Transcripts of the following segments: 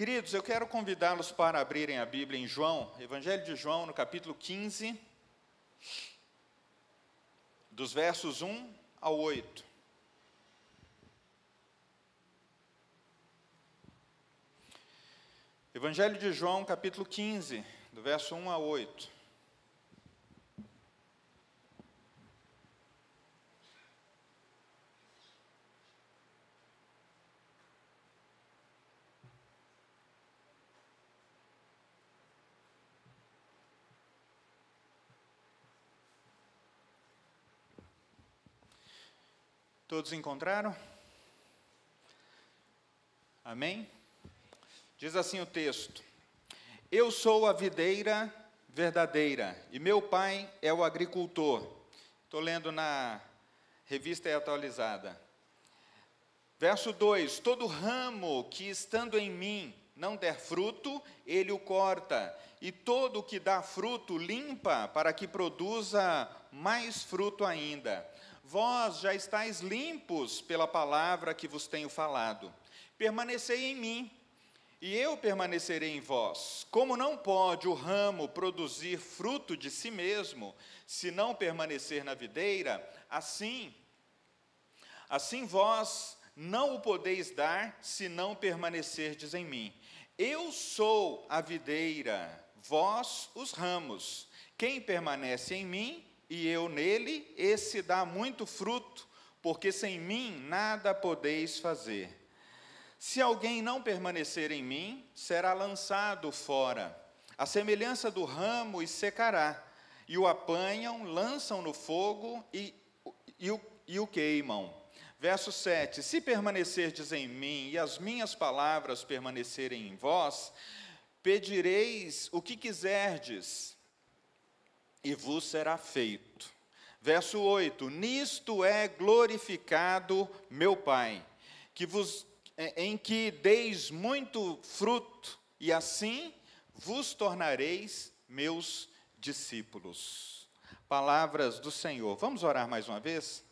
Queridos, eu quero convidá-los para abrirem a Bíblia em João, Evangelho de João, no capítulo 15, dos versos 1 ao 8. Evangelho de João, capítulo 15, do verso 1 a 8. Todos encontraram? Amém? Diz assim o texto: Eu sou a videira verdadeira e meu pai é o agricultor. Estou lendo na revista atualizada. Verso 2: Todo ramo que estando em mim não der fruto, ele o corta, e todo o que dá fruto limpa, para que produza mais fruto ainda. Vós já estáis limpos pela palavra que vos tenho falado. Permanecei em mim e eu permanecerei em vós. Como não pode o ramo produzir fruto de si mesmo, se não permanecer na videira, assim, assim vós não o podeis dar, se não permanecerdes em mim. Eu sou a videira, vós os ramos. Quem permanece em mim e eu nele, esse dá muito fruto, porque sem mim nada podeis fazer. Se alguém não permanecer em mim, será lançado fora, a semelhança do ramo, e secará. E o apanham, lançam no fogo e, e, o, e o queimam. Verso 7: Se permanecerdes em mim e as minhas palavras permanecerem em vós, pedireis o que quiserdes, e vos será feito. Verso 8: Nisto é glorificado meu Pai, que vos é, em que deis muito fruto, e assim vos tornareis meus discípulos. Palavras do Senhor. Vamos orar mais uma vez?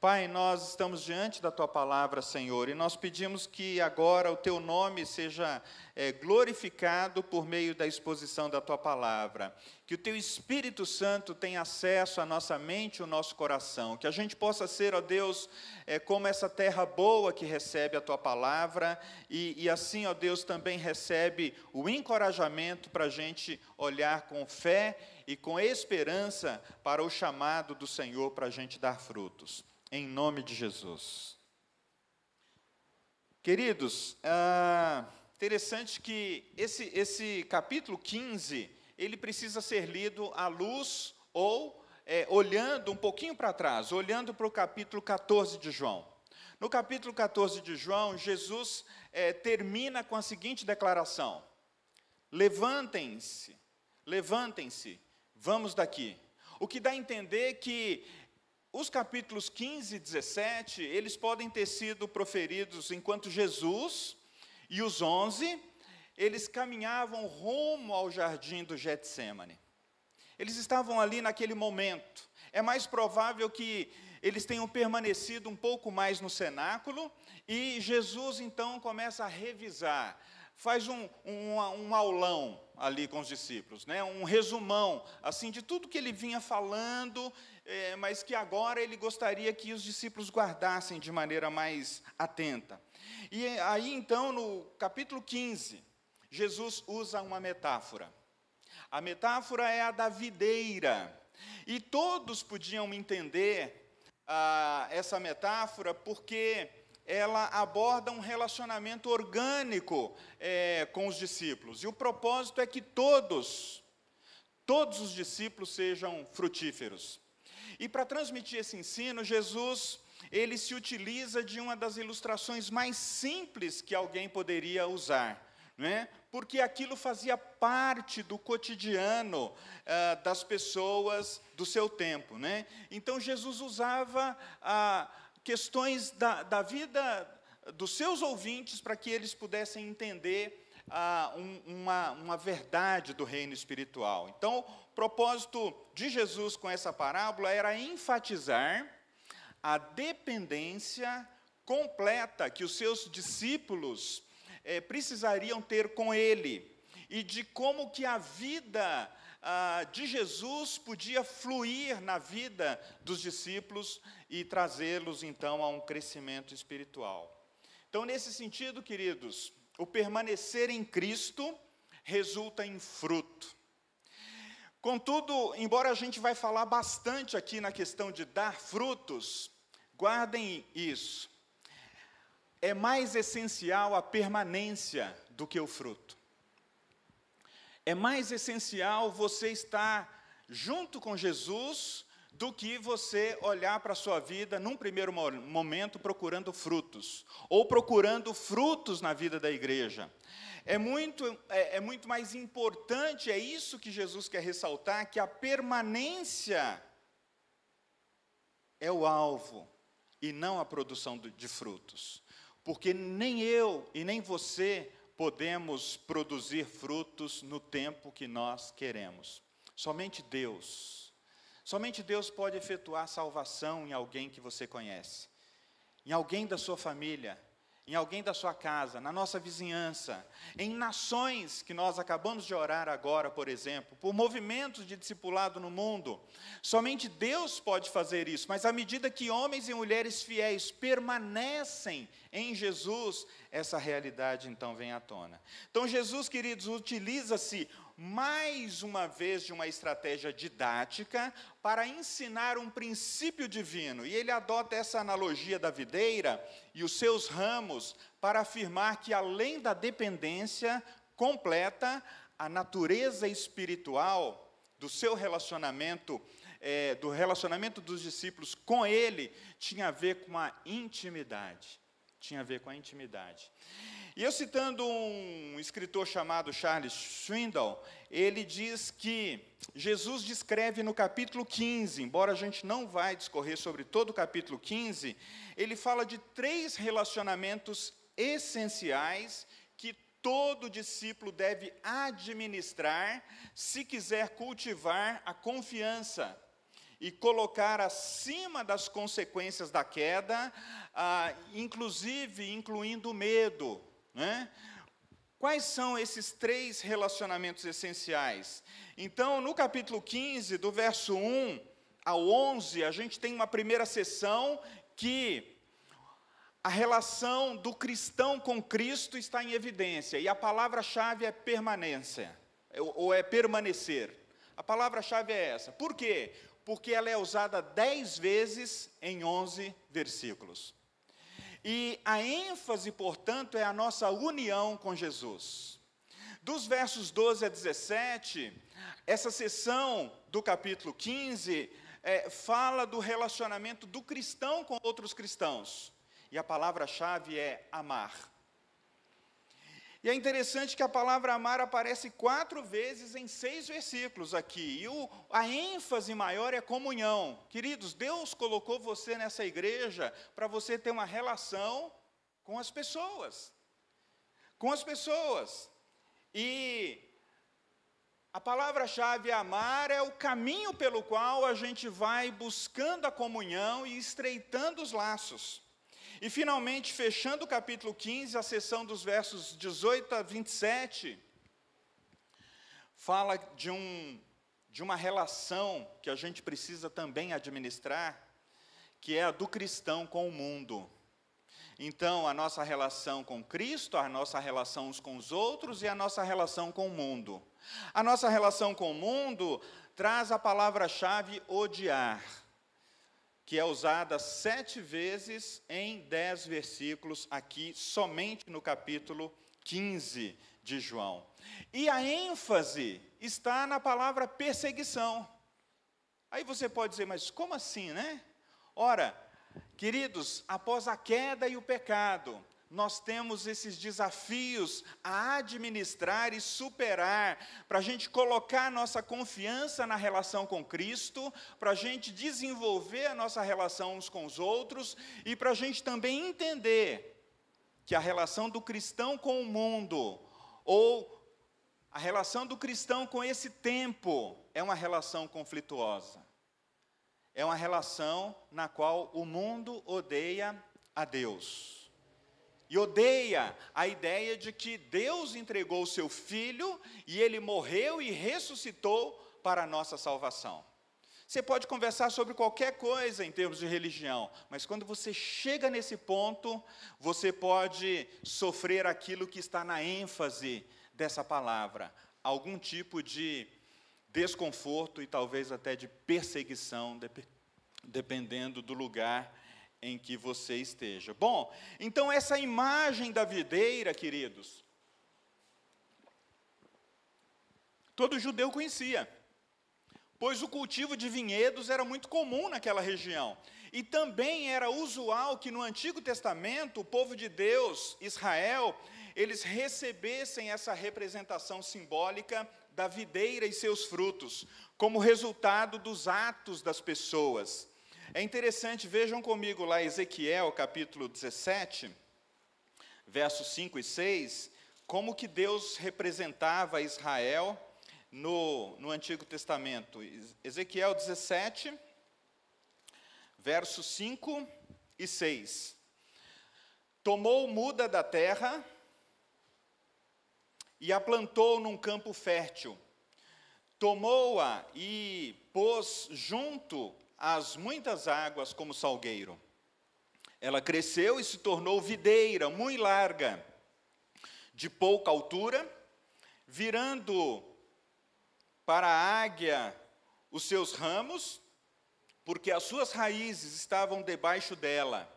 Pai, nós estamos diante da tua palavra, Senhor, e nós pedimos que agora o teu nome seja é, glorificado por meio da exposição da tua palavra. Que o teu Espírito Santo tenha acesso à nossa mente e ao nosso coração. Que a gente possa ser, ó Deus, é, como essa terra boa que recebe a tua palavra, e, e assim, ó Deus, também recebe o encorajamento para a gente olhar com fé e com esperança para o chamado do Senhor para a gente dar frutos. Em nome de Jesus. Queridos, ah, Interessante que esse, esse capítulo 15, ele precisa ser lido à luz ou é, olhando um pouquinho para trás, olhando para o capítulo 14 de João. No capítulo 14 de João, Jesus é, termina com a seguinte declaração: Levantem-se, levantem-se, vamos daqui. O que dá a entender que os capítulos 15 e 17, eles podem ter sido proferidos enquanto Jesus e os onze, eles caminhavam rumo ao jardim do Getsemane. Eles estavam ali naquele momento. É mais provável que eles tenham permanecido um pouco mais no cenáculo e Jesus então começa a revisar, faz um, um, um aulão ali com os discípulos, né? um resumão assim de tudo que ele vinha falando, é, mas que agora ele gostaria que os discípulos guardassem de maneira mais atenta. E aí então, no capítulo 15, Jesus usa uma metáfora. A metáfora é a da videira. E todos podiam entender ah, essa metáfora porque ela aborda um relacionamento orgânico é, com os discípulos. E o propósito é que todos, todos os discípulos sejam frutíferos. E para transmitir esse ensino, Jesus ele se utiliza de uma das ilustrações mais simples que alguém poderia usar. Né? Porque aquilo fazia parte do cotidiano uh, das pessoas do seu tempo. Né? Então Jesus usava uh, questões da, da, vida dos seus ouvintes para que eles pudessem entender uh, um, uma, uma verdade do reino espiritual. Então, o propósito de Jesus com essa parábola era enfatizar a dependência completa que os seus discípulos é, precisariam ter com ele e de como que a vida ah, de Jesus podia fluir na vida dos discípulos e trazê-los então a um crescimento espiritual. Então, nesse sentido, queridos, o permanecer em Cristo resulta em fruto. Contudo, embora a gente vai falar bastante aqui na questão de dar frutos, guardem isso. É mais essencial a permanência do que o fruto. É mais essencial você estar junto com Jesus do que você olhar para a sua vida num primeiro momento procurando frutos, ou procurando frutos na vida da igreja. É muito, é, é muito mais importante, é isso que Jesus quer ressaltar, que a permanência é o alvo e não a produção de frutos. Porque nem eu e nem você podemos produzir frutos no tempo que nós queremos. Somente Deus Somente Deus pode efetuar salvação em alguém que você conhece, em alguém da sua família, em alguém da sua casa, na nossa vizinhança, em nações que nós acabamos de orar agora, por exemplo, por movimentos de discipulado no mundo. Somente Deus pode fazer isso, mas à medida que homens e mulheres fiéis permanecem em Jesus, essa realidade então vem à tona. Então, Jesus, queridos, utiliza-se mais uma vez de uma estratégia didática para ensinar um princípio divino. E ele adota essa analogia da videira e os seus ramos para afirmar que, além da dependência completa, a natureza espiritual do seu relacionamento, é, do relacionamento dos discípulos com ele, tinha a ver com a intimidade. Tinha a ver com a intimidade. E eu citando um escritor chamado Charles Swindoll, ele diz que Jesus descreve no capítulo 15, embora a gente não vai discorrer sobre todo o capítulo 15, ele fala de três relacionamentos essenciais que todo discípulo deve administrar se quiser cultivar a confiança e colocar acima das consequências da queda, ah, inclusive incluindo o medo, né? Quais são esses três relacionamentos essenciais? Então, no capítulo 15, do verso 1 ao 11, a gente tem uma primeira sessão que a relação do cristão com Cristo está em evidência, e a palavra-chave é permanência, ou é permanecer. A palavra-chave é essa. Por quê? Porque ela é usada dez vezes em onze versículos. E a ênfase, portanto, é a nossa união com Jesus. Dos versos 12 a 17, essa sessão do capítulo 15 é, fala do relacionamento do cristão com outros cristãos. E a palavra-chave é amar. E é interessante que a palavra amar aparece quatro vezes em seis versículos aqui. E o, a ênfase maior é comunhão. Queridos, Deus colocou você nessa igreja para você ter uma relação com as pessoas. Com as pessoas. E a palavra-chave amar é o caminho pelo qual a gente vai buscando a comunhão e estreitando os laços. E finalmente, fechando o capítulo 15, a sessão dos versos 18 a 27, fala de, um, de uma relação que a gente precisa também administrar, que é a do cristão com o mundo. Então, a nossa relação com Cristo, a nossa relação uns com os outros e a nossa relação com o mundo. A nossa relação com o mundo traz a palavra-chave odiar que é usada sete vezes em dez versículos, aqui somente no capítulo 15 de João. E a ênfase está na palavra perseguição. Aí você pode dizer, mas como assim, né? Ora, queridos, após a queda e o pecado, nós temos esses desafios a administrar e superar, para a gente colocar nossa confiança na relação com Cristo, para a gente desenvolver a nossa relação uns com os outros e para a gente também entender que a relação do cristão com o mundo, ou a relação do cristão com esse tempo, é uma relação conflituosa. É uma relação na qual o mundo odeia a Deus e odeia a ideia de que Deus entregou o seu filho e ele morreu e ressuscitou para a nossa salvação. Você pode conversar sobre qualquer coisa em termos de religião, mas quando você chega nesse ponto, você pode sofrer aquilo que está na ênfase dessa palavra, algum tipo de desconforto e talvez até de perseguição, dependendo do lugar em que você esteja. Bom, então essa imagem da videira, queridos, todo judeu conhecia, pois o cultivo de vinhedos era muito comum naquela região. E também era usual que no Antigo Testamento o povo de Deus, Israel, eles recebessem essa representação simbólica da videira e seus frutos, como resultado dos atos das pessoas. É interessante, vejam comigo lá Ezequiel capítulo 17, versos 5 e 6, como que Deus representava Israel no, no Antigo Testamento. Ezequiel 17, versos 5 e 6. Tomou muda da terra e a plantou num campo fértil. Tomou-a e pôs junto as muitas águas como salgueiro. Ela cresceu e se tornou videira, muito larga, de pouca altura, virando para a águia os seus ramos, porque as suas raízes estavam debaixo dela.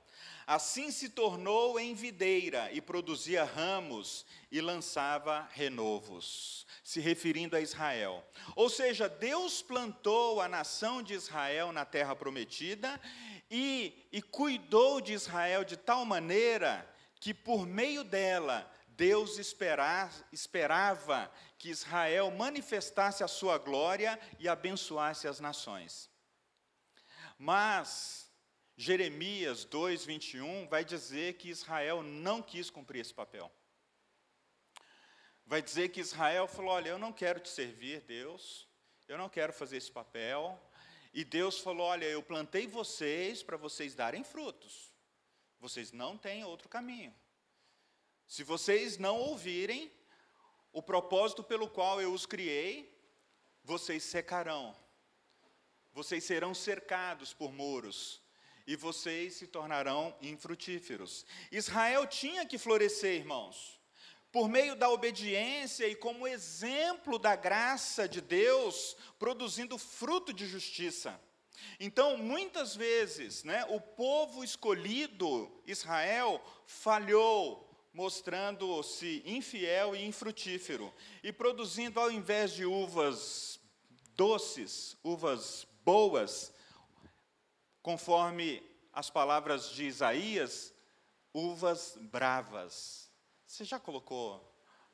Assim se tornou em videira e produzia ramos e lançava renovos se referindo a Israel. Ou seja, Deus plantou a nação de Israel na terra prometida e, e cuidou de Israel de tal maneira que, por meio dela, Deus esperar, esperava que Israel manifestasse a sua glória e abençoasse as nações. Mas Jeremias 2, 21 vai dizer que Israel não quis cumprir esse papel vai dizer que Israel falou: Olha, eu não quero te servir, Deus, eu não quero fazer esse papel. E Deus falou: Olha, eu plantei vocês para vocês darem frutos, vocês não têm outro caminho. Se vocês não ouvirem o propósito pelo qual eu os criei, vocês secarão, vocês serão cercados por muros, e vocês se tornarão infrutíferos. Israel tinha que florescer, irmãos por meio da obediência e como exemplo da graça de Deus, produzindo fruto de justiça. Então, muitas vezes, né, o povo escolhido, Israel, falhou, mostrando-se infiel e infrutífero, e produzindo, ao invés de uvas doces, uvas boas, conforme as palavras de Isaías, uvas bravas. Você já colocou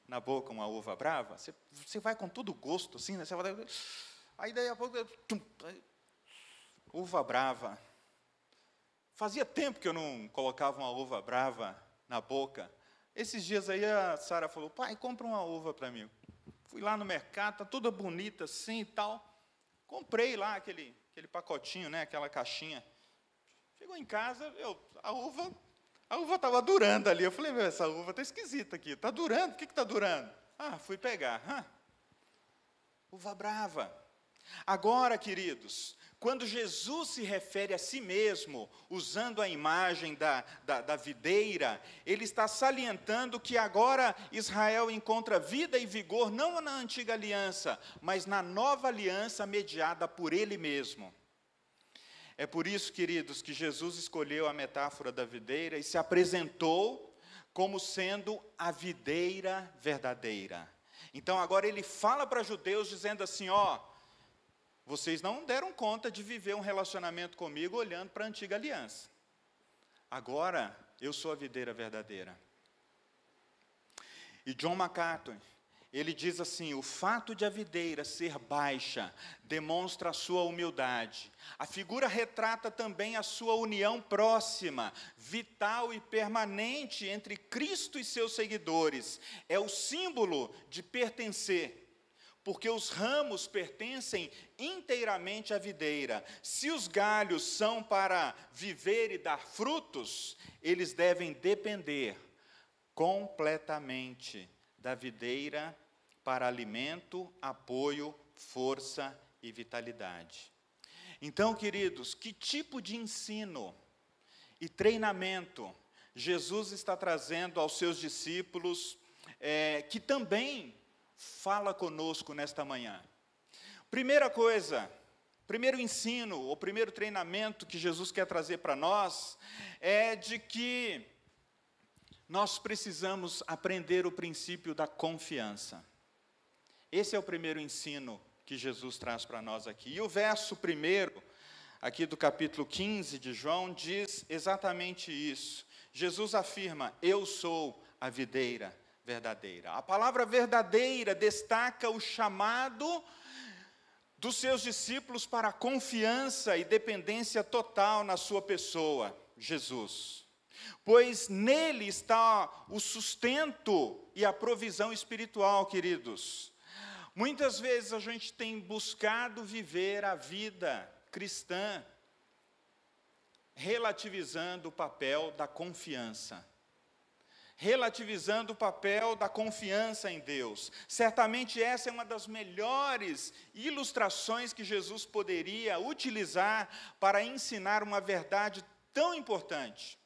na boca uma uva brava? Você, você vai com todo gosto, assim, né? Você vai, aí daí a pouco. Tum, uva brava. Fazia tempo que eu não colocava uma uva brava na boca. Esses dias aí a Sara falou: pai, compra uma uva para mim. Fui lá no mercado, tá toda bonita assim e tal. Comprei lá aquele, aquele pacotinho, né, aquela caixinha. Chegou em casa, eu, a uva a uva estava durando ali. Eu falei, meu, essa uva está esquisita aqui. Está durando? O que está durando? Ah, fui pegar. Hã? Uva brava. Agora, queridos, quando Jesus se refere a si mesmo, usando a imagem da, da, da, videira, ele está salientando que agora Israel encontra vida e vigor não na antiga aliança, mas na nova aliança mediada por ele mesmo. É por isso, queridos, que Jesus escolheu a metáfora da videira e se apresentou como sendo a videira verdadeira. Então agora ele fala para judeus dizendo assim: ó, vocês não deram conta de viver um relacionamento comigo olhando para a antiga aliança. Agora eu sou a videira verdadeira. E John MacArthur, ele diz assim: o fato de a videira ser baixa demonstra a sua humildade. A figura retrata também a sua união próxima, vital e permanente entre Cristo e seus seguidores. É o símbolo de pertencer porque os ramos pertencem inteiramente à videira. Se os galhos são para viver e dar frutos, eles devem depender completamente da videira para alimento, apoio, força e vitalidade. Então, queridos, que tipo de ensino e treinamento Jesus está trazendo aos seus discípulos, é, que também fala conosco nesta manhã? Primeira coisa, primeiro ensino, ou primeiro treinamento que Jesus quer trazer para nós, é de que nós precisamos aprender o princípio da confiança. Esse é o primeiro ensino que Jesus traz para nós aqui. E o verso primeiro, aqui do capítulo 15 de João, diz exatamente isso. Jesus afirma: Eu sou a videira verdadeira. A palavra verdadeira destaca o chamado dos seus discípulos para confiança e dependência total na sua pessoa, Jesus. Pois nele está o sustento e a provisão espiritual, queridos. Muitas vezes a gente tem buscado viver a vida cristã relativizando o papel da confiança. Relativizando o papel da confiança em Deus. Certamente essa é uma das melhores ilustrações que Jesus poderia utilizar para ensinar uma verdade tão importante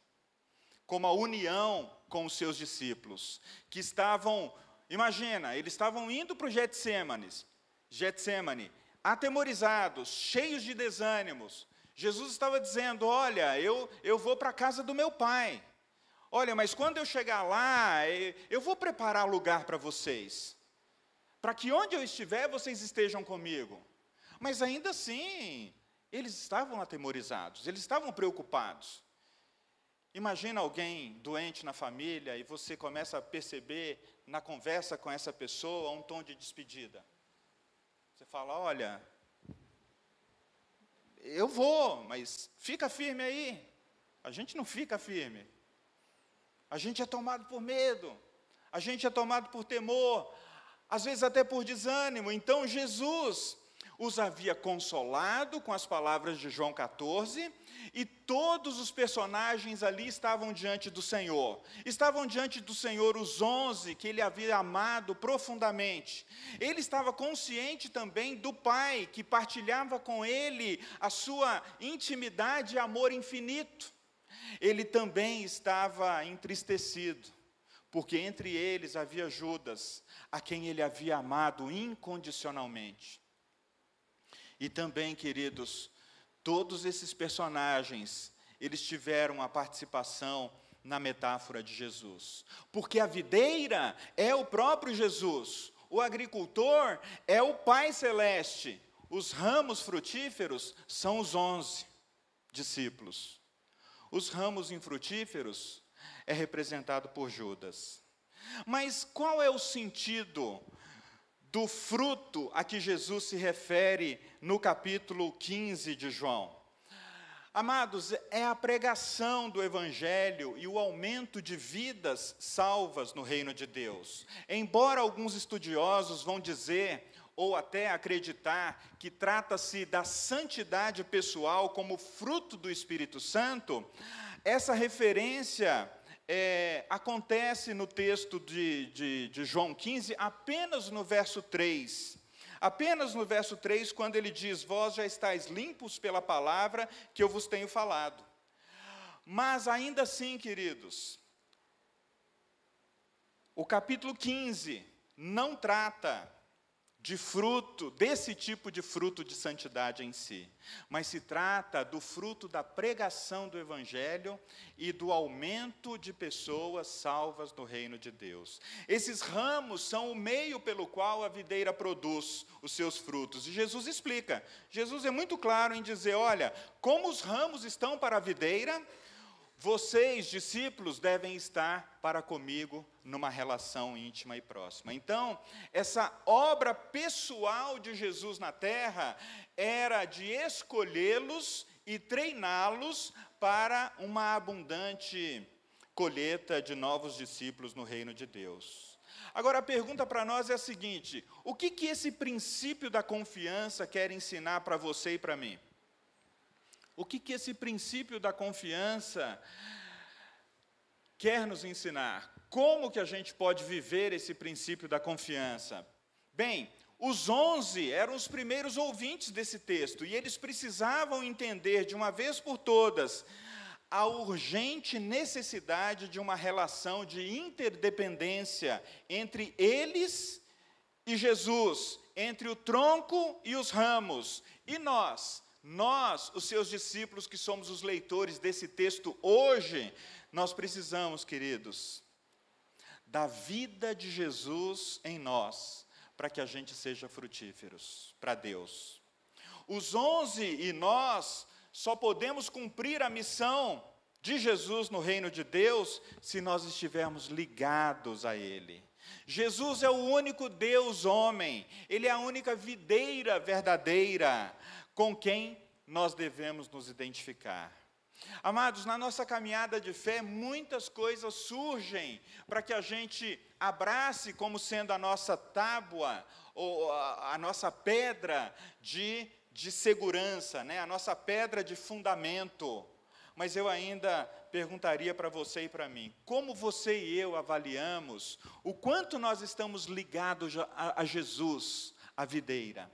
como a união com os seus discípulos, que estavam Imagina, eles estavam indo para o Getsêmanes, Getsemane, atemorizados, cheios de desânimos. Jesus estava dizendo: Olha, eu, eu vou para a casa do meu pai. Olha, mas quando eu chegar lá, eu vou preparar lugar para vocês, para que onde eu estiver, vocês estejam comigo. Mas ainda assim, eles estavam atemorizados, eles estavam preocupados. Imagina alguém doente na família e você começa a perceber na conversa com essa pessoa um tom de despedida. Você fala: Olha, eu vou, mas fica firme aí. A gente não fica firme. A gente é tomado por medo, a gente é tomado por temor, às vezes até por desânimo. Então Jesus os havia consolado com as palavras de João 14, e todos os personagens ali estavam diante do Senhor. Estavam diante do Senhor os onze que ele havia amado profundamente. Ele estava consciente também do Pai, que partilhava com ele a sua intimidade e amor infinito. Ele também estava entristecido, porque entre eles havia Judas, a quem ele havia amado incondicionalmente. E também, queridos, Todos esses personagens, eles tiveram a participação na metáfora de Jesus. Porque a videira é o próprio Jesus, o agricultor é o Pai Celeste, os ramos frutíferos são os onze discípulos. Os ramos infrutíferos é representado por Judas. Mas qual é o sentido do fruto a que Jesus se refere no capítulo 15 de João. Amados, é a pregação do Evangelho e o aumento de vidas salvas no reino de Deus. Embora alguns estudiosos vão dizer, ou até acreditar, que trata-se da santidade pessoal como fruto do Espírito Santo, essa referência é, acontece no texto de, de, de João 15 apenas no verso 3. Apenas no verso 3, quando ele diz: Vós já estáis limpos pela palavra que eu vos tenho falado. Mas ainda assim, queridos, o capítulo 15 não trata de fruto, desse tipo de fruto de santidade em si, mas se trata do fruto da pregação do Evangelho e do aumento de pessoas salvas no reino de Deus. Esses ramos são o meio pelo qual a videira produz os seus frutos. E Jesus explica. Jesus é muito claro em dizer: olha, como os ramos estão para a videira, vocês, discípulos, devem estar para comigo numa relação íntima e próxima. Então, essa obra pessoal de Jesus na terra era de escolhê-los e treiná-los para uma abundante colheita de novos discípulos no reino de Deus. Agora a pergunta para nós é a seguinte: o que que esse princípio da confiança quer ensinar para você e para mim? O que, que esse princípio da confiança quer nos ensinar? como que a gente pode viver esse princípio da confiança? Bem, os onze eram os primeiros ouvintes desse texto e eles precisavam entender de uma vez por todas a urgente necessidade de uma relação de interdependência entre eles e Jesus, entre o tronco e os ramos. E nós, nós, os seus discípulos que somos os leitores desse texto hoje, nós precisamos, queridos, da vida de Jesus em nós, para que a gente seja frutíferos para Deus. Os onze e nós só podemos cumprir a missão de Jesus no reino de Deus se nós estivermos ligados a Ele. Jesus é o único Deus homem, Ele é a única videira verdadeira com quem nós devemos nos identificar. Amados, na nossa caminhada de fé, muitas coisas surgem para que a gente abrace como sendo a nossa tábua, ou a, a nossa pedra de de segurança, né? a nossa pedra de fundamento. Mas eu ainda perguntaria para você e para mim: como você e eu avaliamos o quanto nós estamos ligados a, a Jesus, a videira?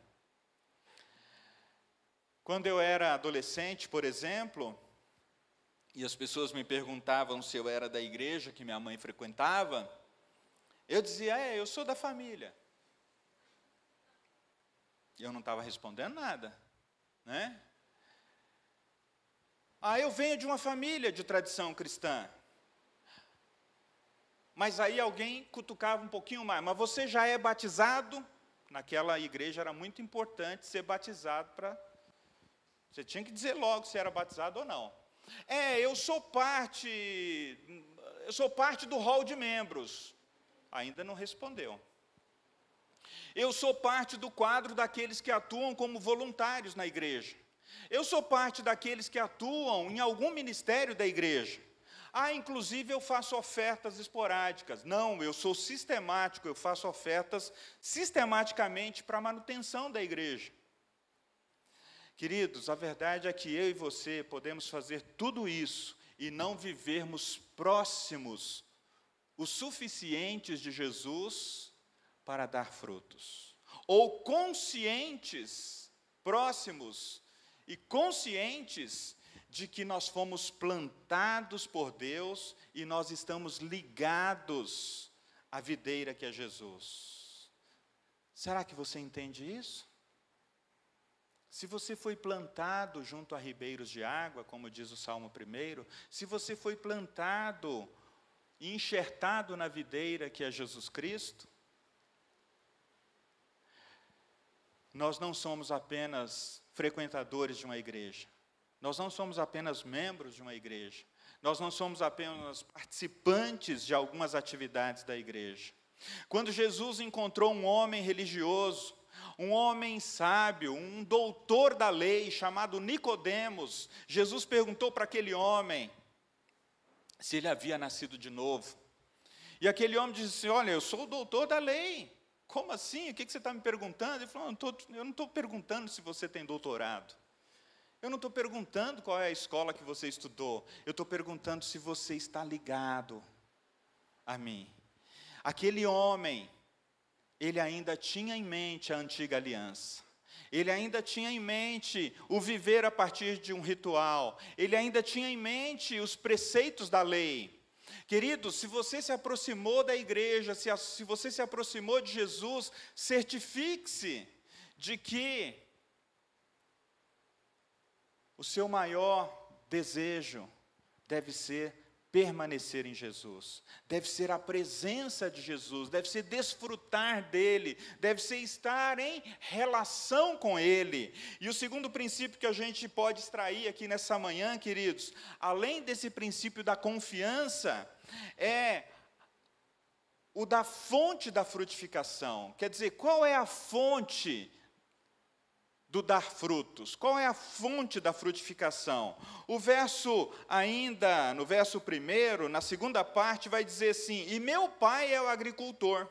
Quando eu era adolescente, por exemplo, e as pessoas me perguntavam se eu era da igreja que minha mãe frequentava, eu dizia: é, eu sou da família. E eu não estava respondendo nada, né? Ah, eu venho de uma família de tradição cristã. Mas aí alguém cutucava um pouquinho mais. Mas você já é batizado? Naquela igreja era muito importante ser batizado para. Você tinha que dizer logo se era batizado ou não. É, eu sou parte. Eu sou parte do hall de membros. Ainda não respondeu. Eu sou parte do quadro daqueles que atuam como voluntários na igreja. Eu sou parte daqueles que atuam em algum ministério da igreja. Ah, inclusive eu faço ofertas esporádicas. Não, eu sou sistemático, eu faço ofertas sistematicamente para a manutenção da igreja. Queridos, a verdade é que eu e você podemos fazer tudo isso e não vivermos próximos o suficientes de Jesus para dar frutos, ou conscientes, próximos e conscientes de que nós fomos plantados por Deus e nós estamos ligados à videira que é Jesus. Será que você entende isso? Se você foi plantado junto a ribeiros de água, como diz o Salmo 1, se você foi plantado e enxertado na videira que é Jesus Cristo, nós não somos apenas frequentadores de uma igreja, nós não somos apenas membros de uma igreja, nós não somos apenas participantes de algumas atividades da igreja. Quando Jesus encontrou um homem religioso, um homem sábio, um doutor da lei chamado Nicodemos, Jesus perguntou para aquele homem se ele havia nascido de novo. E aquele homem disse: Olha, eu sou o doutor da lei. Como assim? O que você está me perguntando? Ele falou: Eu não estou perguntando se você tem doutorado. Eu não estou perguntando qual é a escola que você estudou. Eu estou perguntando se você está ligado a mim. Aquele homem, ele ainda tinha em mente a antiga aliança. Ele ainda tinha em mente o viver a partir de um ritual. Ele ainda tinha em mente os preceitos da lei. Queridos, se você se aproximou da igreja, se, se você se aproximou de Jesus, certifique-se de que o seu maior desejo deve ser permanecer em Jesus, deve ser a presença de Jesus, deve ser desfrutar dele, deve ser estar em relação com ele. E o segundo princípio que a gente pode extrair aqui nessa manhã, queridos, além desse princípio da confiança, é o da fonte da frutificação. Quer dizer, qual é a fonte do dar frutos? Qual é a fonte da frutificação? O verso, ainda, no verso primeiro, na segunda parte, vai dizer assim: E meu pai é o agricultor.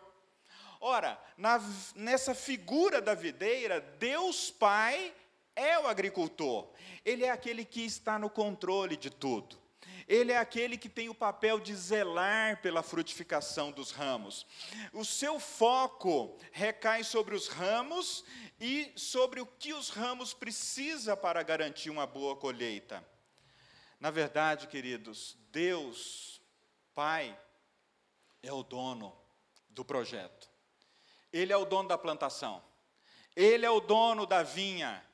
Ora, na, nessa figura da videira, Deus Pai é o agricultor, Ele é aquele que está no controle de tudo. Ele é aquele que tem o papel de zelar pela frutificação dos ramos. O seu foco recai sobre os ramos e sobre o que os ramos precisam para garantir uma boa colheita. Na verdade, queridos, Deus, Pai, é o dono do projeto. Ele é o dono da plantação. Ele é o dono da vinha.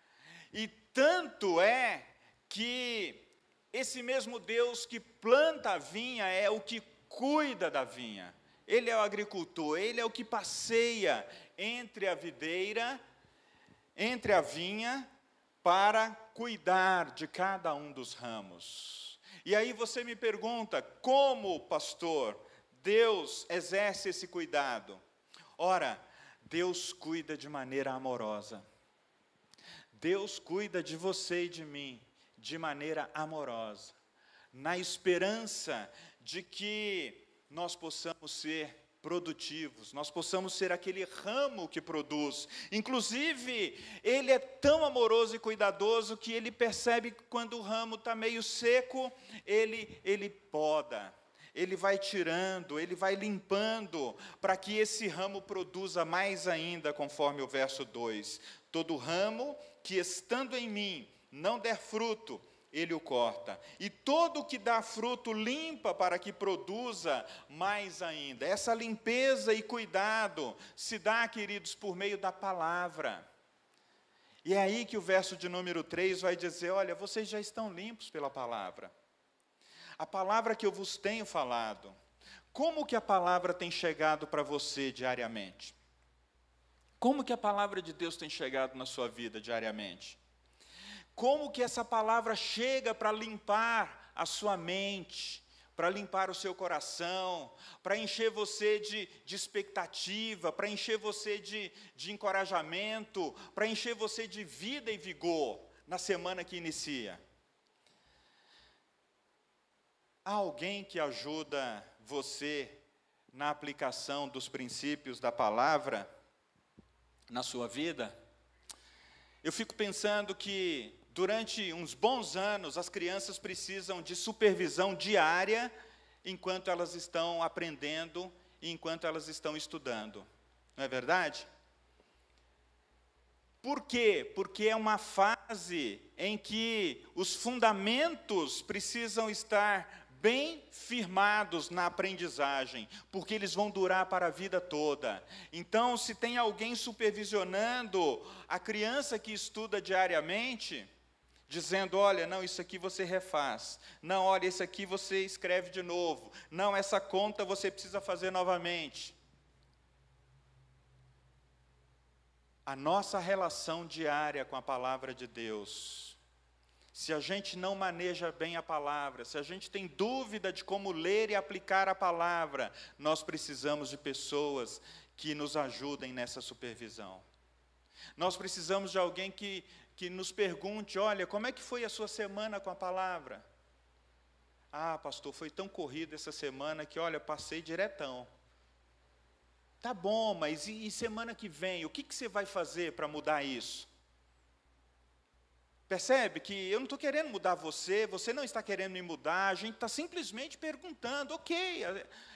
E tanto é que esse mesmo Deus que planta a vinha é o que cuida da vinha. Ele é o agricultor, ele é o que passeia entre a videira, entre a vinha, para cuidar de cada um dos ramos. E aí você me pergunta, como, pastor, Deus exerce esse cuidado? Ora, Deus cuida de maneira amorosa. Deus cuida de você e de mim de maneira amorosa, na esperança de que nós possamos ser produtivos, nós possamos ser aquele ramo que produz. Inclusive, ele é tão amoroso e cuidadoso que ele percebe que quando o ramo está meio seco, ele, ele poda. Ele vai tirando, ele vai limpando, para que esse ramo produza mais ainda, conforme o verso 2. Todo ramo que estando em mim não der fruto, ele o corta. E todo o que dá fruto limpa para que produza mais ainda. Essa limpeza e cuidado se dá, queridos, por meio da palavra. E é aí que o verso de número 3 vai dizer: Olha, vocês já estão limpos pela palavra. A palavra que eu vos tenho falado. Como que a palavra tem chegado para você diariamente? Como que a palavra de Deus tem chegado na sua vida diariamente? Como que essa palavra chega para limpar a sua mente, para limpar o seu coração, para encher você de, de expectativa, para encher você de, de encorajamento, para encher você de vida e vigor na semana que inicia? Há alguém que ajuda você na aplicação dos princípios da palavra na sua vida? Eu fico pensando que Durante uns bons anos, as crianças precisam de supervisão diária enquanto elas estão aprendendo e enquanto elas estão estudando. Não é verdade? Por quê? Porque é uma fase em que os fundamentos precisam estar bem firmados na aprendizagem, porque eles vão durar para a vida toda. Então, se tem alguém supervisionando a criança que estuda diariamente, dizendo: olha, não, isso aqui você refaz. Não, olha, isso aqui você escreve de novo. Não, essa conta você precisa fazer novamente. A nossa relação diária com a palavra de Deus, se a gente não maneja bem a palavra, se a gente tem dúvida de como ler e aplicar a palavra, nós precisamos de pessoas que nos ajudem nessa supervisão. Nós precisamos de alguém que que nos pergunte: olha, como é que foi a sua semana com a palavra? Ah, pastor, foi tão corrido essa semana que, olha, passei diretão. Tá bom, mas e, e semana que vem? O que, que você vai fazer para mudar isso? Percebe que eu não estou querendo mudar você, você não está querendo me mudar, a gente está simplesmente perguntando, ok,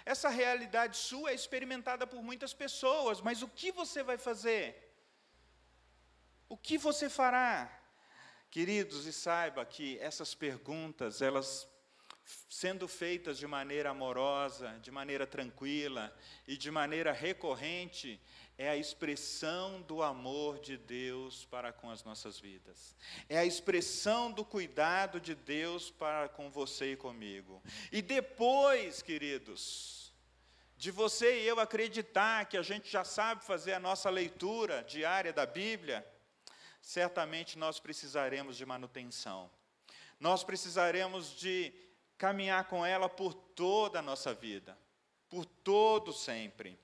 essa realidade sua é experimentada por muitas pessoas, mas o que você vai fazer? O que você fará? Queridos, e saiba que essas perguntas, elas sendo feitas de maneira amorosa, de maneira tranquila e de maneira recorrente, é a expressão do amor de Deus para com as nossas vidas. É a expressão do cuidado de Deus para com você e comigo. E depois, queridos, de você e eu acreditar que a gente já sabe fazer a nossa leitura diária da Bíblia, certamente nós precisaremos de manutenção. Nós precisaremos de caminhar com ela por toda a nossa vida, por todo sempre.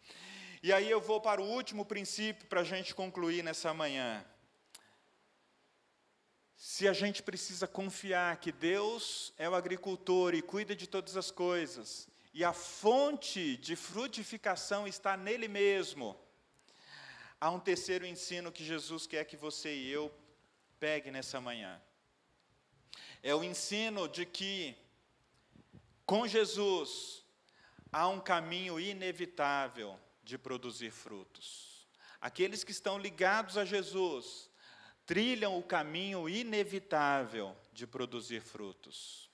E aí eu vou para o último princípio para a gente concluir nessa manhã. Se a gente precisa confiar que Deus é o agricultor e cuida de todas as coisas, e a fonte de frutificação está nele mesmo, Há um terceiro ensino que Jesus quer que você e eu pegue nessa manhã. É o ensino de que Com Jesus, há um caminho inevitável de produzir frutos. Aqueles que estão ligados a Jesus trilham o caminho inevitável de produzir frutos.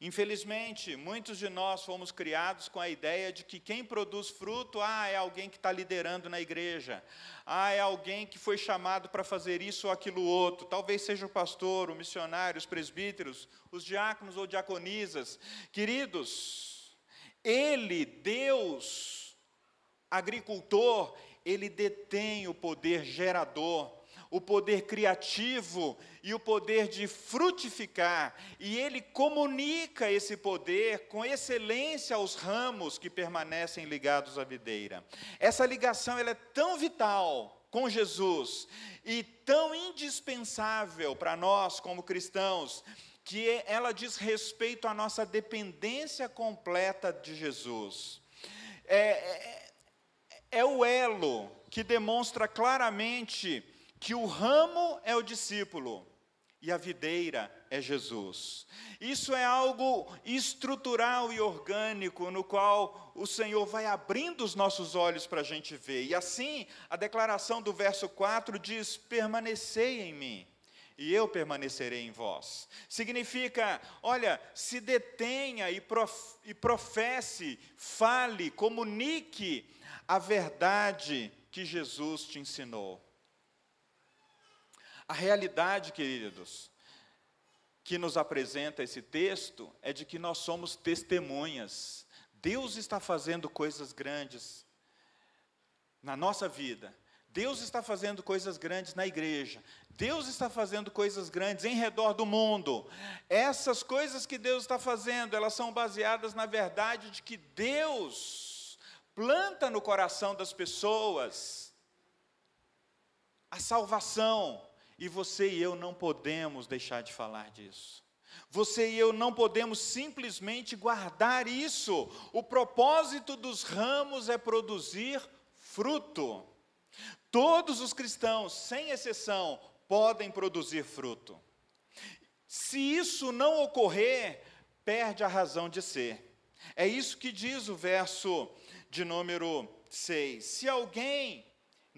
Infelizmente, muitos de nós fomos criados com a ideia de que quem produz fruto, ah, é alguém que está liderando na igreja, ah, é alguém que foi chamado para fazer isso ou aquilo outro, talvez seja o pastor, o missionário, os presbíteros, os diáconos ou diaconisas. Queridos, Ele, Deus, agricultor, Ele detém o poder gerador o poder criativo e o poder de frutificar, e ele comunica esse poder com excelência aos ramos que permanecem ligados à videira. Essa ligação ela é tão vital com Jesus e tão indispensável para nós como cristãos, que ela diz respeito à nossa dependência completa de Jesus. É, é, é o elo que demonstra claramente que o ramo é o discípulo e a videira é Jesus. Isso é algo estrutural e orgânico, no qual o Senhor vai abrindo os nossos olhos para a gente ver. E assim, a declaração do verso 4 diz: permanecei em mim. E eu permanecerei em vós. Significa, olha, se detenha e, prof, e professe, fale, comunique a verdade que Jesus te ensinou. A realidade, queridos, que nos apresenta esse texto é de que nós somos testemunhas. Deus está fazendo coisas grandes na nossa vida. Deus está fazendo coisas grandes na igreja. Deus está fazendo coisas grandes em redor do mundo. Essas coisas que Deus está fazendo, elas são baseadas na verdade de que Deus planta no coração das pessoas a salvação, e você e eu não podemos deixar de falar disso. Você e eu não podemos simplesmente guardar isso. O propósito dos ramos é produzir fruto. Todos os cristãos, sem exceção, podem produzir fruto. Se isso não ocorrer, perde a razão de ser. É isso que diz o verso de número 6. Se alguém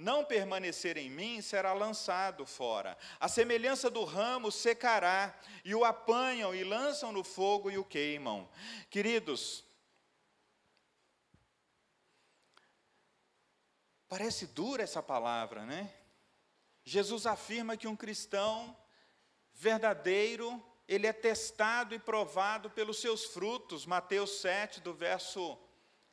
não permanecer em mim, será lançado fora. A semelhança do ramo secará, e o apanham e lançam no fogo e o queimam. Queridos, parece dura essa palavra, né? Jesus afirma que um cristão verdadeiro, ele é testado e provado pelos seus frutos. Mateus 7, do verso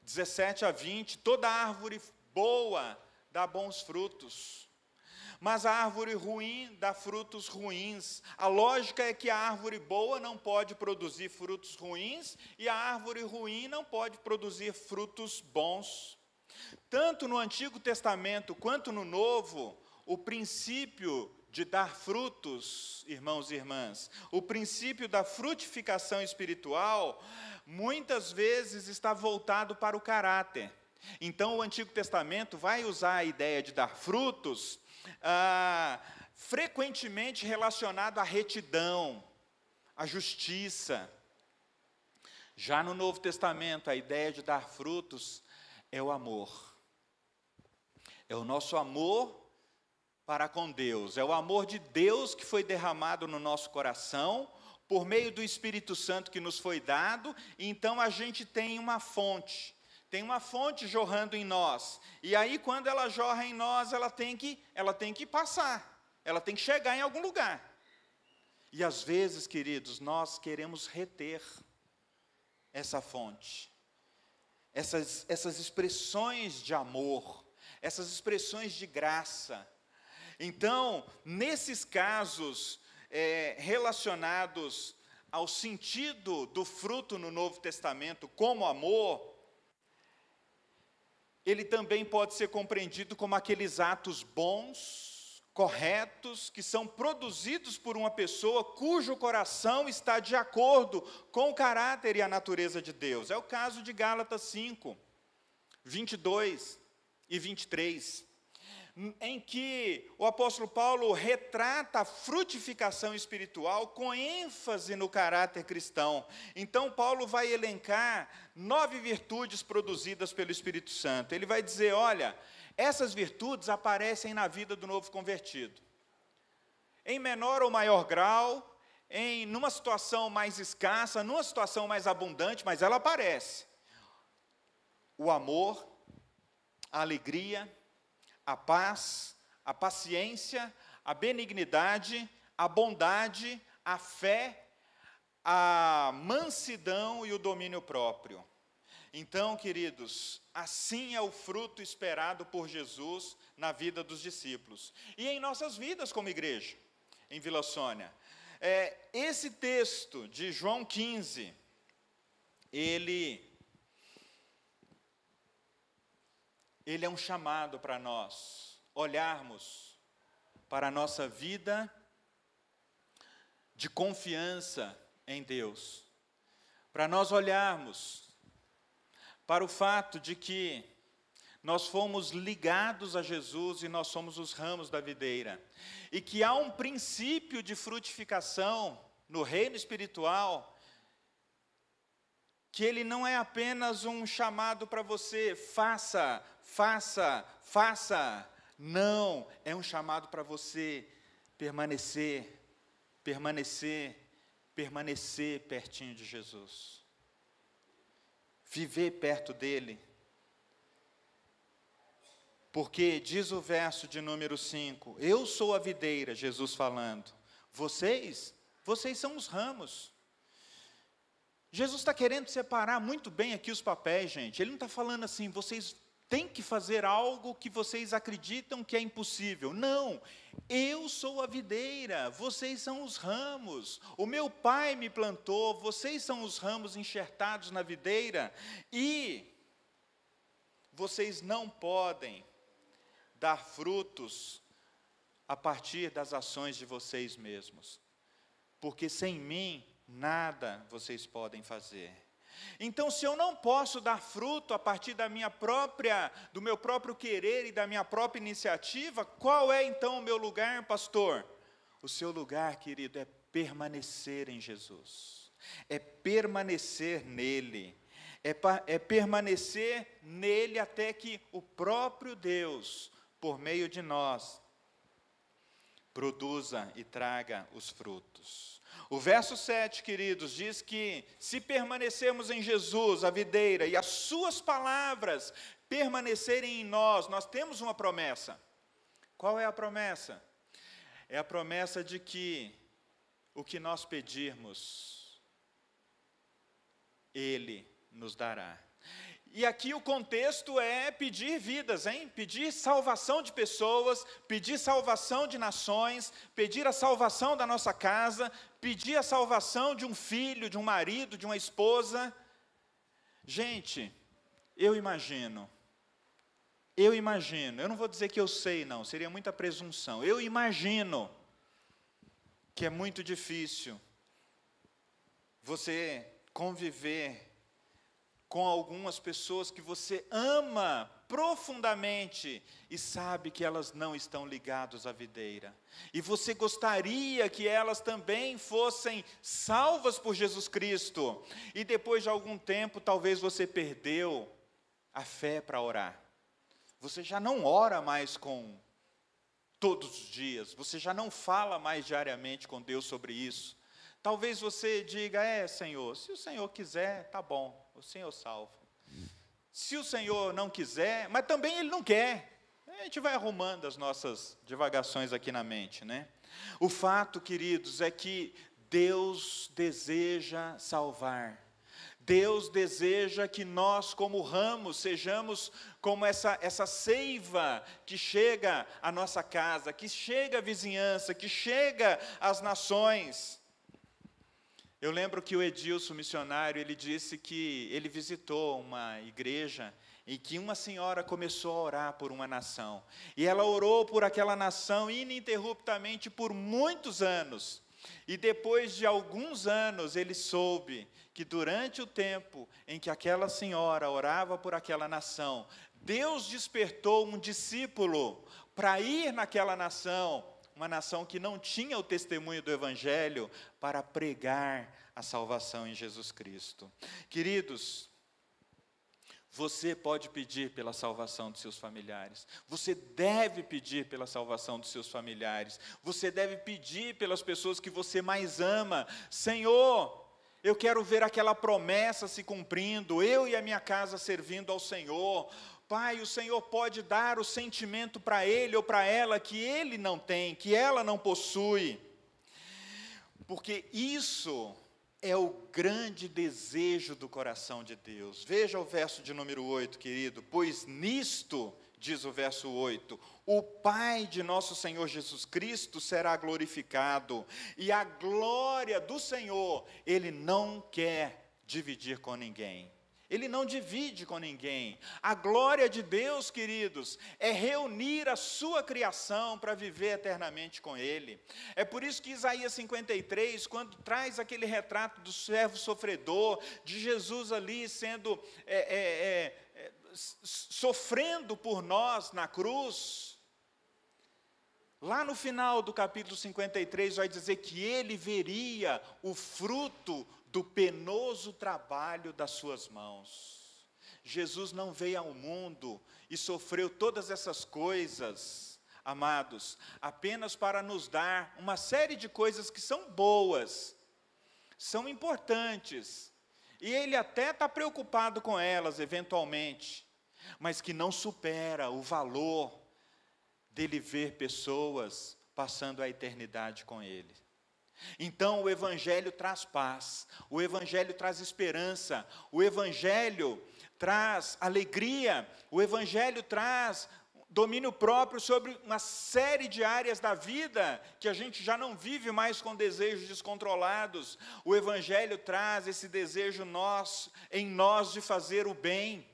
17 a 20. Toda árvore boa dá bons frutos. Mas a árvore ruim dá frutos ruins. A lógica é que a árvore boa não pode produzir frutos ruins e a árvore ruim não pode produzir frutos bons. Tanto no Antigo Testamento quanto no Novo, o princípio de dar frutos, irmãos e irmãs, o princípio da frutificação espiritual, muitas vezes está voltado para o caráter. Então, o Antigo Testamento vai usar a ideia de dar frutos ah, frequentemente relacionado à retidão, à justiça. Já no Novo Testamento, a ideia de dar frutos é o amor. É o nosso amor para com Deus, é o amor de Deus que foi derramado no nosso coração por meio do Espírito Santo que nos foi dado, e então a gente tem uma fonte tem uma fonte jorrando em nós. E aí quando ela jorra em nós, ela tem que, ela tem que passar. Ela tem que chegar em algum lugar. E às vezes, queridos, nós queremos reter essa fonte. Essas, essas expressões de amor, essas expressões de graça. Então, nesses casos é, relacionados ao sentido do fruto no Novo Testamento como amor, ele também pode ser compreendido como aqueles atos bons, corretos, que são produzidos por uma pessoa cujo coração está de acordo com o caráter e a natureza de Deus. É o caso de Gálatas 5, 22 e 23. Em que o apóstolo Paulo retrata a frutificação espiritual com ênfase no caráter cristão. Então, Paulo vai elencar nove virtudes produzidas pelo Espírito Santo. Ele vai dizer: olha, essas virtudes aparecem na vida do novo convertido. Em menor ou maior grau, em numa situação mais escassa, numa situação mais abundante, mas ela aparece. O amor, a alegria, a paz, a paciência, a benignidade, a bondade, a fé, a mansidão e o domínio próprio. Então, queridos, assim é o fruto esperado por Jesus na vida dos discípulos e em nossas vidas como igreja, em Vila Sônia. É, esse texto de João 15, ele ele é um chamado para nós olharmos para a nossa vida de confiança em Deus, para nós olharmos para o fato de que nós fomos ligados a Jesus e nós somos os ramos da videira, e que há um princípio de frutificação no reino espiritual que ele não é apenas um chamado para você, faça, faça, faça. Não, é um chamado para você permanecer, permanecer, permanecer pertinho de Jesus. Viver perto dele. Porque diz o verso de número 5: Eu sou a videira, Jesus falando. Vocês, vocês são os ramos. Jesus está querendo separar muito bem aqui os papéis, gente. Ele não está falando assim, vocês têm que fazer algo que vocês acreditam que é impossível. Não, eu sou a videira, vocês são os ramos. O meu pai me plantou, vocês são os ramos enxertados na videira. E vocês não podem dar frutos a partir das ações de vocês mesmos, porque sem mim nada vocês podem fazer. Então, se eu não posso dar fruto a partir da minha própria, do meu próprio querer e da minha própria iniciativa, qual é então o meu lugar, pastor? O seu lugar, querido, é permanecer em Jesus, é permanecer nele, é, é permanecer nele até que o próprio Deus, por meio de nós, produza e traga os frutos. O verso 7, queridos, diz que se permanecermos em Jesus, a videira, e as suas palavras permanecerem em nós, nós temos uma promessa. Qual é a promessa? É a promessa de que o que nós pedirmos, Ele nos dará. E aqui o contexto é pedir vidas, hein? Pedir salvação de pessoas, pedir salvação de nações, pedir a salvação da nossa casa, pedir a salvação de um filho, de um marido, de uma esposa. Gente, eu imagino, eu imagino, eu não vou dizer que eu sei, não, seria muita presunção. Eu imagino que é muito difícil você conviver com algumas pessoas que você ama profundamente e sabe que elas não estão ligadas à videira. E você gostaria que elas também fossem salvas por Jesus Cristo. E depois de algum tempo, talvez você perdeu a fé para orar. Você já não ora mais com todos os dias, você já não fala mais diariamente com Deus sobre isso. Talvez você diga: "É, Senhor, se o Senhor quiser, tá bom o Senhor salva. Se o Senhor não quiser, mas também Ele não quer. A gente vai arrumando as nossas divagações aqui na mente, né? O fato, queridos, é que Deus deseja salvar. Deus deseja que nós, como ramos, sejamos como essa, essa seiva que chega à nossa casa, que chega à vizinhança, que chega às nações. Eu lembro que o Edilson, missionário, ele disse que ele visitou uma igreja em que uma senhora começou a orar por uma nação. E ela orou por aquela nação ininterruptamente por muitos anos. E depois de alguns anos, ele soube que durante o tempo em que aquela senhora orava por aquela nação, Deus despertou um discípulo para ir naquela nação, uma nação que não tinha o testemunho do Evangelho, para pregar a salvação em Jesus Cristo. Queridos, você pode pedir pela salvação dos seus familiares. Você deve pedir pela salvação dos seus familiares. Você deve pedir pelas pessoas que você mais ama. Senhor, eu quero ver aquela promessa se cumprindo, eu e a minha casa servindo ao Senhor. Pai, o Senhor pode dar o sentimento para ele ou para ela que ele não tem, que ela não possui. Porque isso é o grande desejo do coração de Deus. Veja o verso de número 8, querido. Pois nisto, diz o verso 8, o Pai de nosso Senhor Jesus Cristo será glorificado, e a glória do Senhor ele não quer dividir com ninguém. Ele não divide com ninguém. A glória de Deus, queridos, é reunir a sua criação para viver eternamente com Ele. É por isso que Isaías 53, quando traz aquele retrato do servo sofredor, de Jesus ali sendo, é, é, é, é sofrendo por nós na cruz, Lá no final do capítulo 53 vai dizer que ele veria o fruto do penoso trabalho das suas mãos. Jesus não veio ao mundo e sofreu todas essas coisas, amados, apenas para nos dar uma série de coisas que são boas, são importantes, e Ele até está preocupado com elas, eventualmente, mas que não supera o valor dele ver pessoas passando a eternidade com Ele. Então o Evangelho traz paz, o Evangelho traz esperança, o Evangelho traz alegria, o Evangelho traz domínio próprio sobre uma série de áreas da vida que a gente já não vive mais com desejos descontrolados. O Evangelho traz esse desejo nós, em nós de fazer o bem.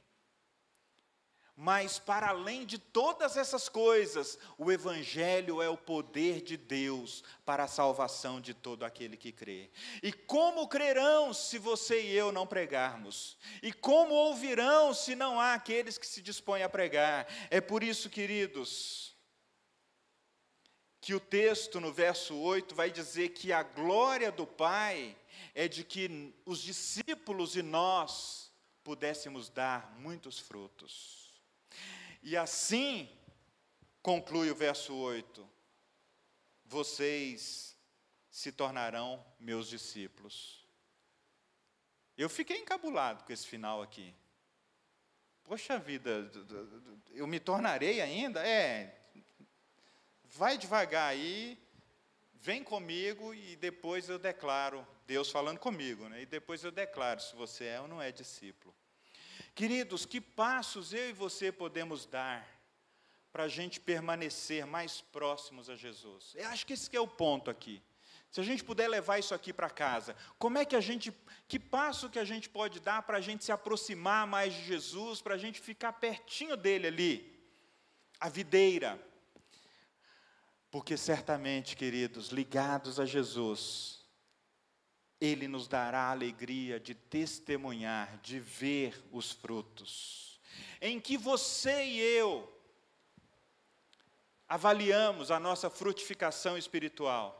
Mas, para além de todas essas coisas, o Evangelho é o poder de Deus para a salvação de todo aquele que crê. E como crerão se você e eu não pregarmos? E como ouvirão se não há aqueles que se dispõem a pregar? É por isso, queridos, que o texto no verso 8 vai dizer que a glória do Pai é de que os discípulos e nós pudéssemos dar muitos frutos. E assim, conclui o verso 8: vocês se tornarão meus discípulos. Eu fiquei encabulado com esse final aqui. Poxa vida, eu me tornarei ainda? É, vai devagar aí, vem comigo e depois eu declaro, Deus falando comigo, né? e depois eu declaro se você é ou não é discípulo. Queridos, que passos eu e você podemos dar para a gente permanecer mais próximos a Jesus? Eu acho que esse é o ponto aqui. Se a gente puder levar isso aqui para casa, como é que a gente, que passo que a gente pode dar para a gente se aproximar mais de Jesus, para a gente ficar pertinho dele ali? A videira. Porque certamente, queridos, ligados a Jesus, ele nos dará a alegria de testemunhar, de ver os frutos. Em que você e eu avaliamos a nossa frutificação espiritual.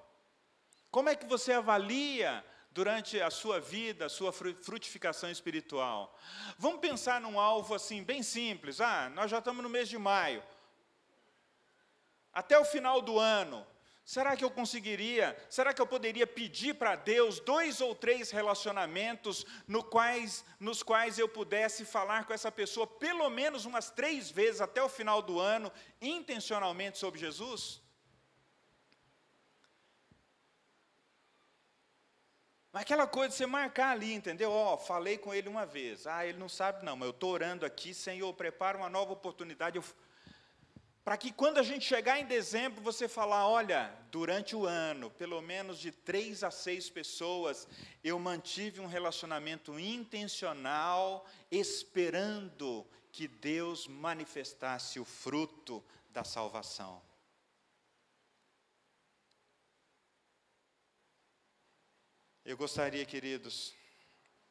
Como é que você avalia durante a sua vida, a sua frutificação espiritual? Vamos pensar num alvo assim, bem simples. Ah, nós já estamos no mês de maio. Até o final do ano, Será que eu conseguiria? Será que eu poderia pedir para Deus dois ou três relacionamentos no quais, nos quais eu pudesse falar com essa pessoa pelo menos umas três vezes até o final do ano, intencionalmente sobre Jesus? Mas aquela coisa de você marcar ali, entendeu? Ó, oh, falei com ele uma vez. Ah, ele não sabe não, mas eu estou orando aqui, Senhor, prepara uma nova oportunidade. Eu para que quando a gente chegar em dezembro, você falar, olha, durante o ano, pelo menos de três a seis pessoas, eu mantive um relacionamento intencional, esperando que Deus manifestasse o fruto da salvação. Eu gostaria, queridos,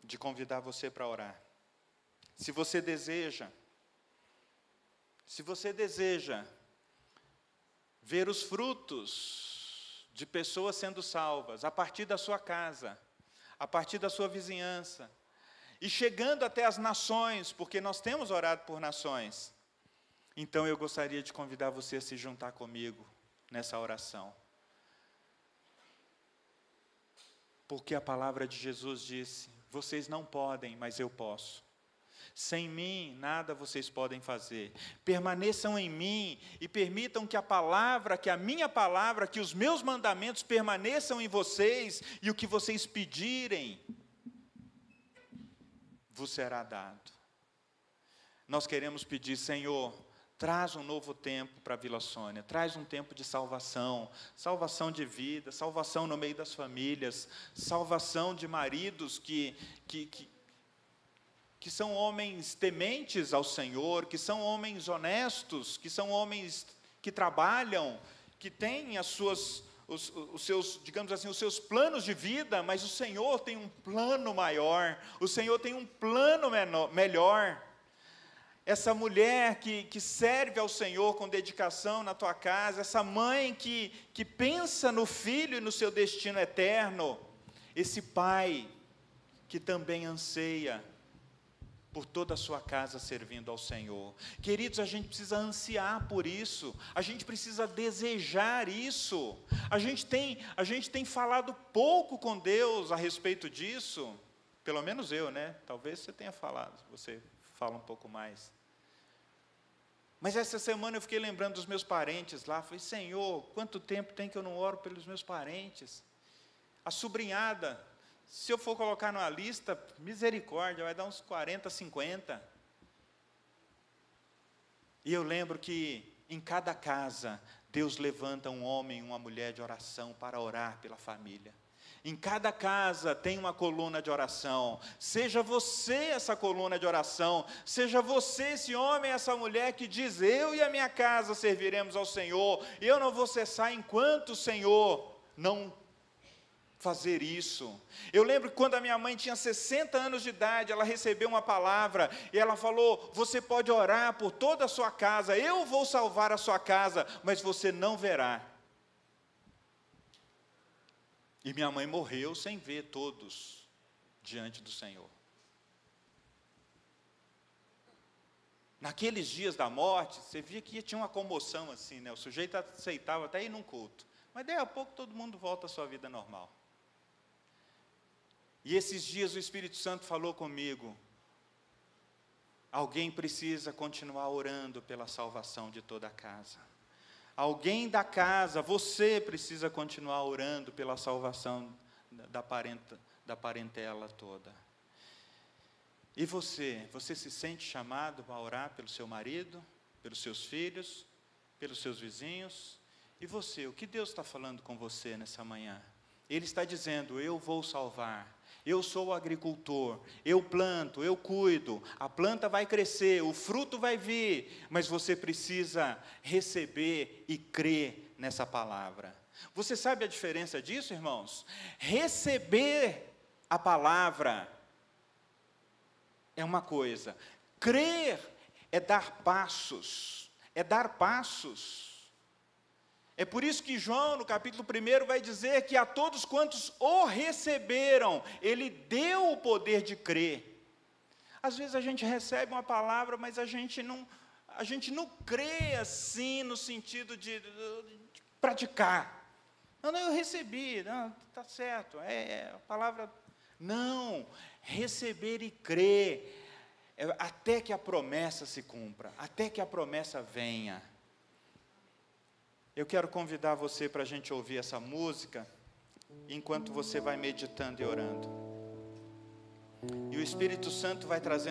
de convidar você para orar. Se você deseja, se você deseja ver os frutos de pessoas sendo salvas a partir da sua casa, a partir da sua vizinhança, e chegando até as nações, porque nós temos orado por nações. Então eu gostaria de convidar você a se juntar comigo nessa oração. Porque a palavra de Jesus disse: vocês não podem, mas eu posso. Sem mim, nada vocês podem fazer. Permaneçam em mim e permitam que a palavra, que a minha palavra, que os meus mandamentos permaneçam em vocês e o que vocês pedirem vos será dado. Nós queremos pedir, Senhor, traz um novo tempo para a Vila Sônia, traz um tempo de salvação, salvação de vida, salvação no meio das famílias, salvação de maridos que, que, que, que são homens tementes ao Senhor, que são homens honestos, que são homens que trabalham, que têm as suas os, os, seus, digamos assim, os seus planos de vida, mas o Senhor tem um plano maior, o Senhor tem um plano menor, melhor. Essa mulher que, que serve ao Senhor com dedicação na tua casa, essa mãe que, que pensa no filho e no seu destino eterno, esse pai que também anseia por toda a sua casa servindo ao Senhor. Queridos, a gente precisa ansiar por isso, a gente precisa desejar isso. A gente tem, a gente tem falado pouco com Deus a respeito disso, pelo menos eu, né? Talvez você tenha falado, você fala um pouco mais. Mas essa semana eu fiquei lembrando dos meus parentes lá, falei: "Senhor, quanto tempo tem que eu não oro pelos meus parentes?" A sobrinhada se eu for colocar numa lista, misericórdia, vai dar uns 40, 50. E eu lembro que em cada casa, Deus levanta um homem e uma mulher de oração para orar pela família. Em cada casa tem uma coluna de oração. Seja você essa coluna de oração. Seja você esse homem, essa mulher que diz: Eu e a minha casa serviremos ao Senhor. Eu não vou cessar enquanto o Senhor não fazer isso. Eu lembro que quando a minha mãe tinha 60 anos de idade, ela recebeu uma palavra e ela falou: Você pode orar por toda a sua casa, eu vou salvar a sua casa, mas você não verá. E minha mãe morreu sem ver todos diante do Senhor. Naqueles dias da morte, você via que tinha uma comoção assim, né? O sujeito aceitava até ir num culto. Mas daí a pouco todo mundo volta à sua vida normal. E esses dias o Espírito Santo falou comigo: alguém precisa continuar orando pela salvação de toda a casa. Alguém da casa, você precisa continuar orando pela salvação da, parenta, da parentela toda. E você, você se sente chamado a orar pelo seu marido, pelos seus filhos, pelos seus vizinhos? E você, o que Deus está falando com você nessa manhã? Ele está dizendo: Eu vou salvar, eu sou o agricultor, eu planto, eu cuido, a planta vai crescer, o fruto vai vir, mas você precisa receber e crer nessa palavra. Você sabe a diferença disso, irmãos? Receber a palavra é uma coisa, crer é dar passos, é dar passos. É por isso que João, no capítulo 1, vai dizer que a todos quantos o receberam, ele deu o poder de crer. Às vezes a gente recebe uma palavra, mas a gente não, a gente não crê assim no sentido de, de, praticar. Não, não, eu recebi, não, está certo, é, é, a palavra. Não, receber e crer, é, até que a promessa se cumpra, até que a promessa venha. Eu quero convidar você para a gente ouvir essa música, enquanto você vai meditando e orando. E o Espírito Santo vai trazendo